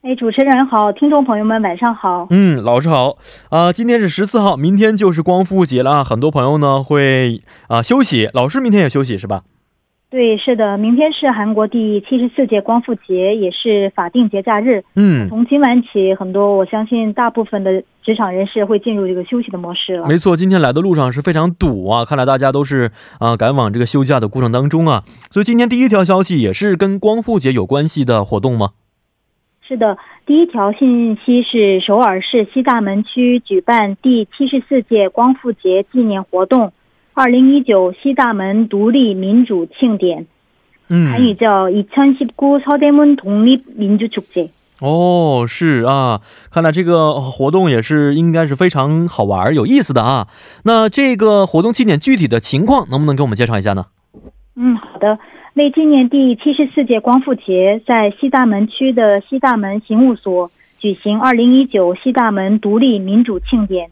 哎，主持人好，听众朋友们晚上好。嗯，老师好。啊，今天是十四号，明天就是光复节了啊，很多朋友呢会啊休息，老师明天也休息是吧？对，是的，明天是韩国第七十四届光复节，也是法定节假日。嗯，从今晚起，很多我相信大部分的职场人士会进入这个休息的模式了。没错，今天来的路上是非常堵啊，看来大家都是啊赶往这个休假的过程当中啊。所以今天第一条消息也是跟光复节有关系的活动吗？是的，第一条信息是首尔市西大门区举办第七十四届光复节纪念活动，二零一九西大门独立民主庆典。嗯，韩语叫이천십구서대문독립민주축제。哦，是啊，看来这个活动也是应该是非常好玩、有意思的啊。那这个活动庆典具体的情况能不能给我们介绍一下呢？嗯，好的。 为纪念第七十四届光复节，在西大门区的西大门刑务所举行二零一九西大门独立民主庆典。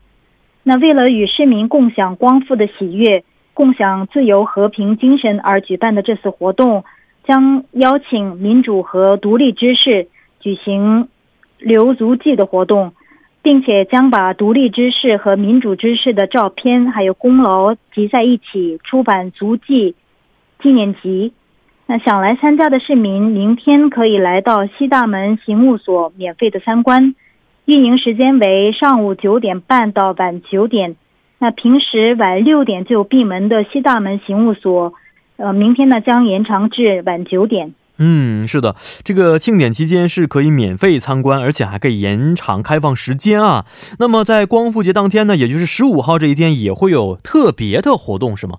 那为了与市民共享光复的喜悦，共享自由和平精神而举办的这次活动，将邀请民主和独立之士举行留足迹的活动，并且将把独立之士和民主之士的照片还有功劳集在一起，出版足迹纪念集。那想来参加的市民，明天可以来到西大门刑务所免费的参观，运营时间为上午九点半到晚九点。那平时晚六点就闭门的西大门刑务所，呃，明天呢将延长至晚九点。嗯，是的，这个庆典期间是可以免费参观，而且还可以延长开放时间啊。那么在光复节当天呢，也就是十五号这一天，也会有特别的活动，是吗？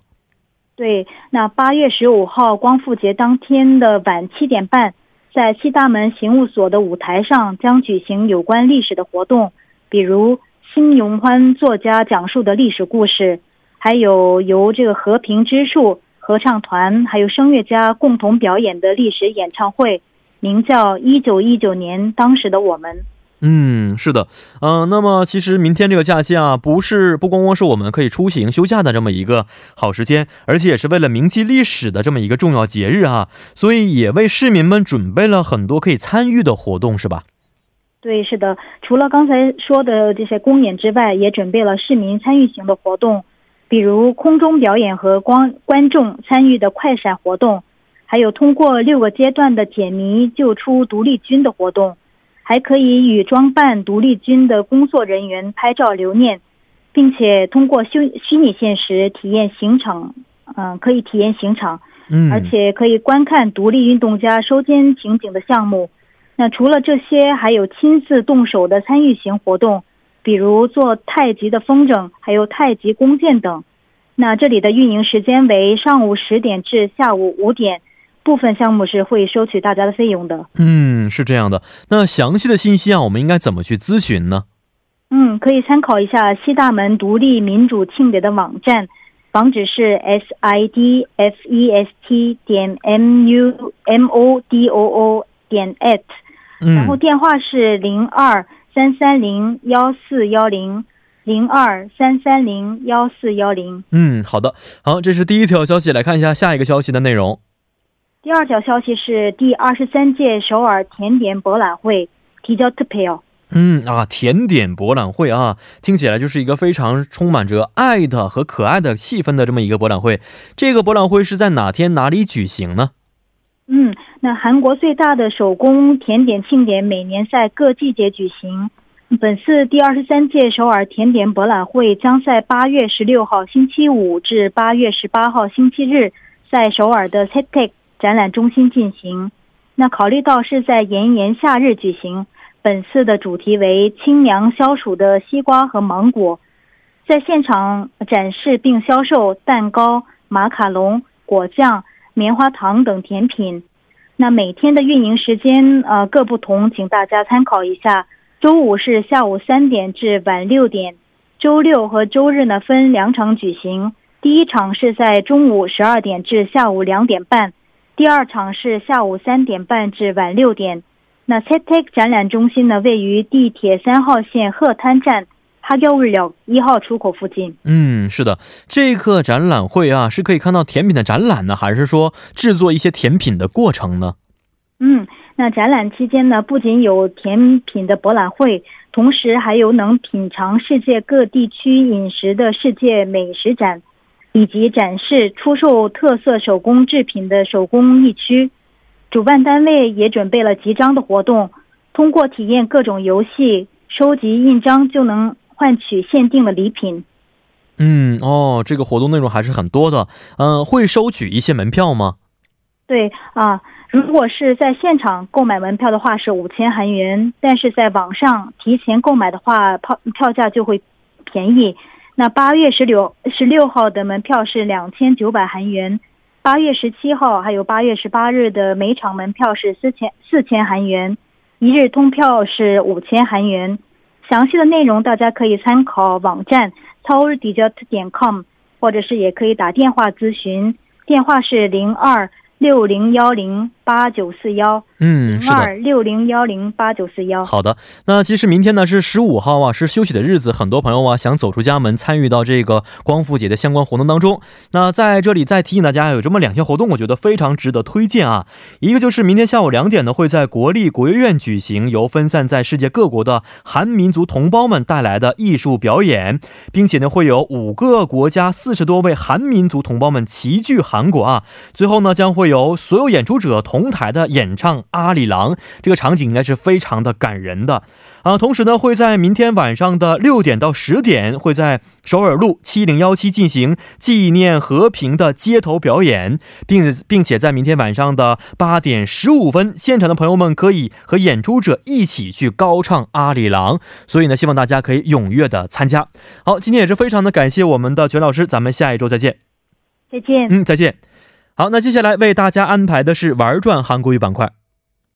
对，那八月十五号光复节当天的晚七点半，在西大门刑务所的舞台上将举行有关历史的活动，比如辛永欢作家讲述的历史故事，还有由这个和平之树合唱团还有声乐家共同表演的历史演唱会，名叫《一九一九年当时的我们》。嗯，是的，嗯，那么其实明天这个假期啊，不是不光光是我们可以出行休假的这么一个好时间，而且也是为了铭记历史的这么一个重要节日啊，所以也为市民们准备了很多可以参与的活动，是吧？对，是的，除了刚才说的这些公演之外，也准备了市民参与型的活动，比如空中表演和观观众参与的快闪活动，还有通过六个阶段的解谜救出独立军的活动。还可以与装扮独立军的工作人员拍照留念，并且通过虚虚拟现实体验刑场，嗯，可以体验刑场，嗯，而且可以观看独立运动家收监情景的项目。那除了这些，还有亲自动手的参与型活动，比如做太极的风筝，还有太极弓箭等。那这里的运营时间为上午十点至下午五点。部分项目是会收取大家的费用的。嗯，是这样的。那详细的信息啊，我们应该怎么去咨询呢？嗯，可以参考一下西大门独立民主庆典的网站，网址是 s i d f e s t 点 m u m o d o o 点 at，然后电话是零二三三零幺四幺零零二三三零幺四幺零。嗯，好的，好，这是第一条消息，来看一下下一个消息的内容。第二条消息是第二十三届首尔甜点博览会提交特票。嗯啊，甜点博览会啊，听起来就是一个非常充满着爱的和可爱的气氛的这么一个博览会。这个博览会是在哪天哪里举行呢？嗯，那韩国最大的手工甜点庆典每年在各季节举行。本次第二十三届首尔甜点博览会将在八月十六号星期五至八月十八号星期日在首尔的 s e t e 展览中心进行。那考虑到是在炎炎夏日举行，本次的主题为清凉消暑的西瓜和芒果，在现场展示并销售蛋糕、马卡龙、果酱、棉花糖等甜品。那每天的运营时间呃各不同，请大家参考一下。周五是下午三点至晚六点，周六和周日呢分两场举行，第一场是在中午十二点至下午两点半，第二场是下午三点半至晚六点。那 c e t e c 展览中心呢位于地铁三号线鹤滩站。哈胶物料一号出口附近。嗯，是的，这个展览会啊，是可以看到甜品的展览呢，还是说制作一些甜品的过程呢？嗯，那展览期间呢，不仅有甜品的博览会，同时还有能品尝世界各地区饮食的世界美食展，以及展示出售特色手工制品的手工艺区。主办单位也准备了集章的活动，通过体验各种游戏、收集印章就能。换取限定的礼品。嗯，哦，这个活动内容还是很多的。嗯，会收取一些门票吗？对啊，如果是在现场购买门票的话是五千韩元，但是在网上提前购买的话，票票价就会便宜。那八月十六十六号的门票是两千九百韩元，八月十七号还有八月十八日的每场门票是四千四千韩元，一日通票是五千韩元。详细的内容大家可以参考网站 t o w e r d i j i t 点 com，或者是也可以打电话咨询，电话是零二。六零幺零八九四幺，嗯，是的，六零幺零八九四幺。好的，那其实明天呢是十五号啊，是休息的日子，很多朋友啊想走出家门，参与到这个光复节的相关活动当中。那在这里再提醒大家，有这么两项活动，我觉得非常值得推荐啊。一个就是明天下午两点呢，会在国立国乐院举行由分散在世界各国的韩民族同胞们带来的艺术表演，并且呢会有五个国家四十多位韩民族同胞们齐聚韩国啊。最后呢将会。有所有演出者同台的演唱《阿里郎》，这个场景应该是非常的感人的啊！同时呢，会在明天晚上的六点到十点，会在首尔路七零幺七进行纪念和平的街头表演，并并且在明天晚上的八点十五分，现场的朋友们可以和演出者一起去高唱《阿里郎》，所以呢，希望大家可以踊跃的参加。好，今天也是非常的感谢我们的全老师，咱们下一周再见。再见。嗯，再见。好，那接下来为大家安排的是玩转韩国语板块。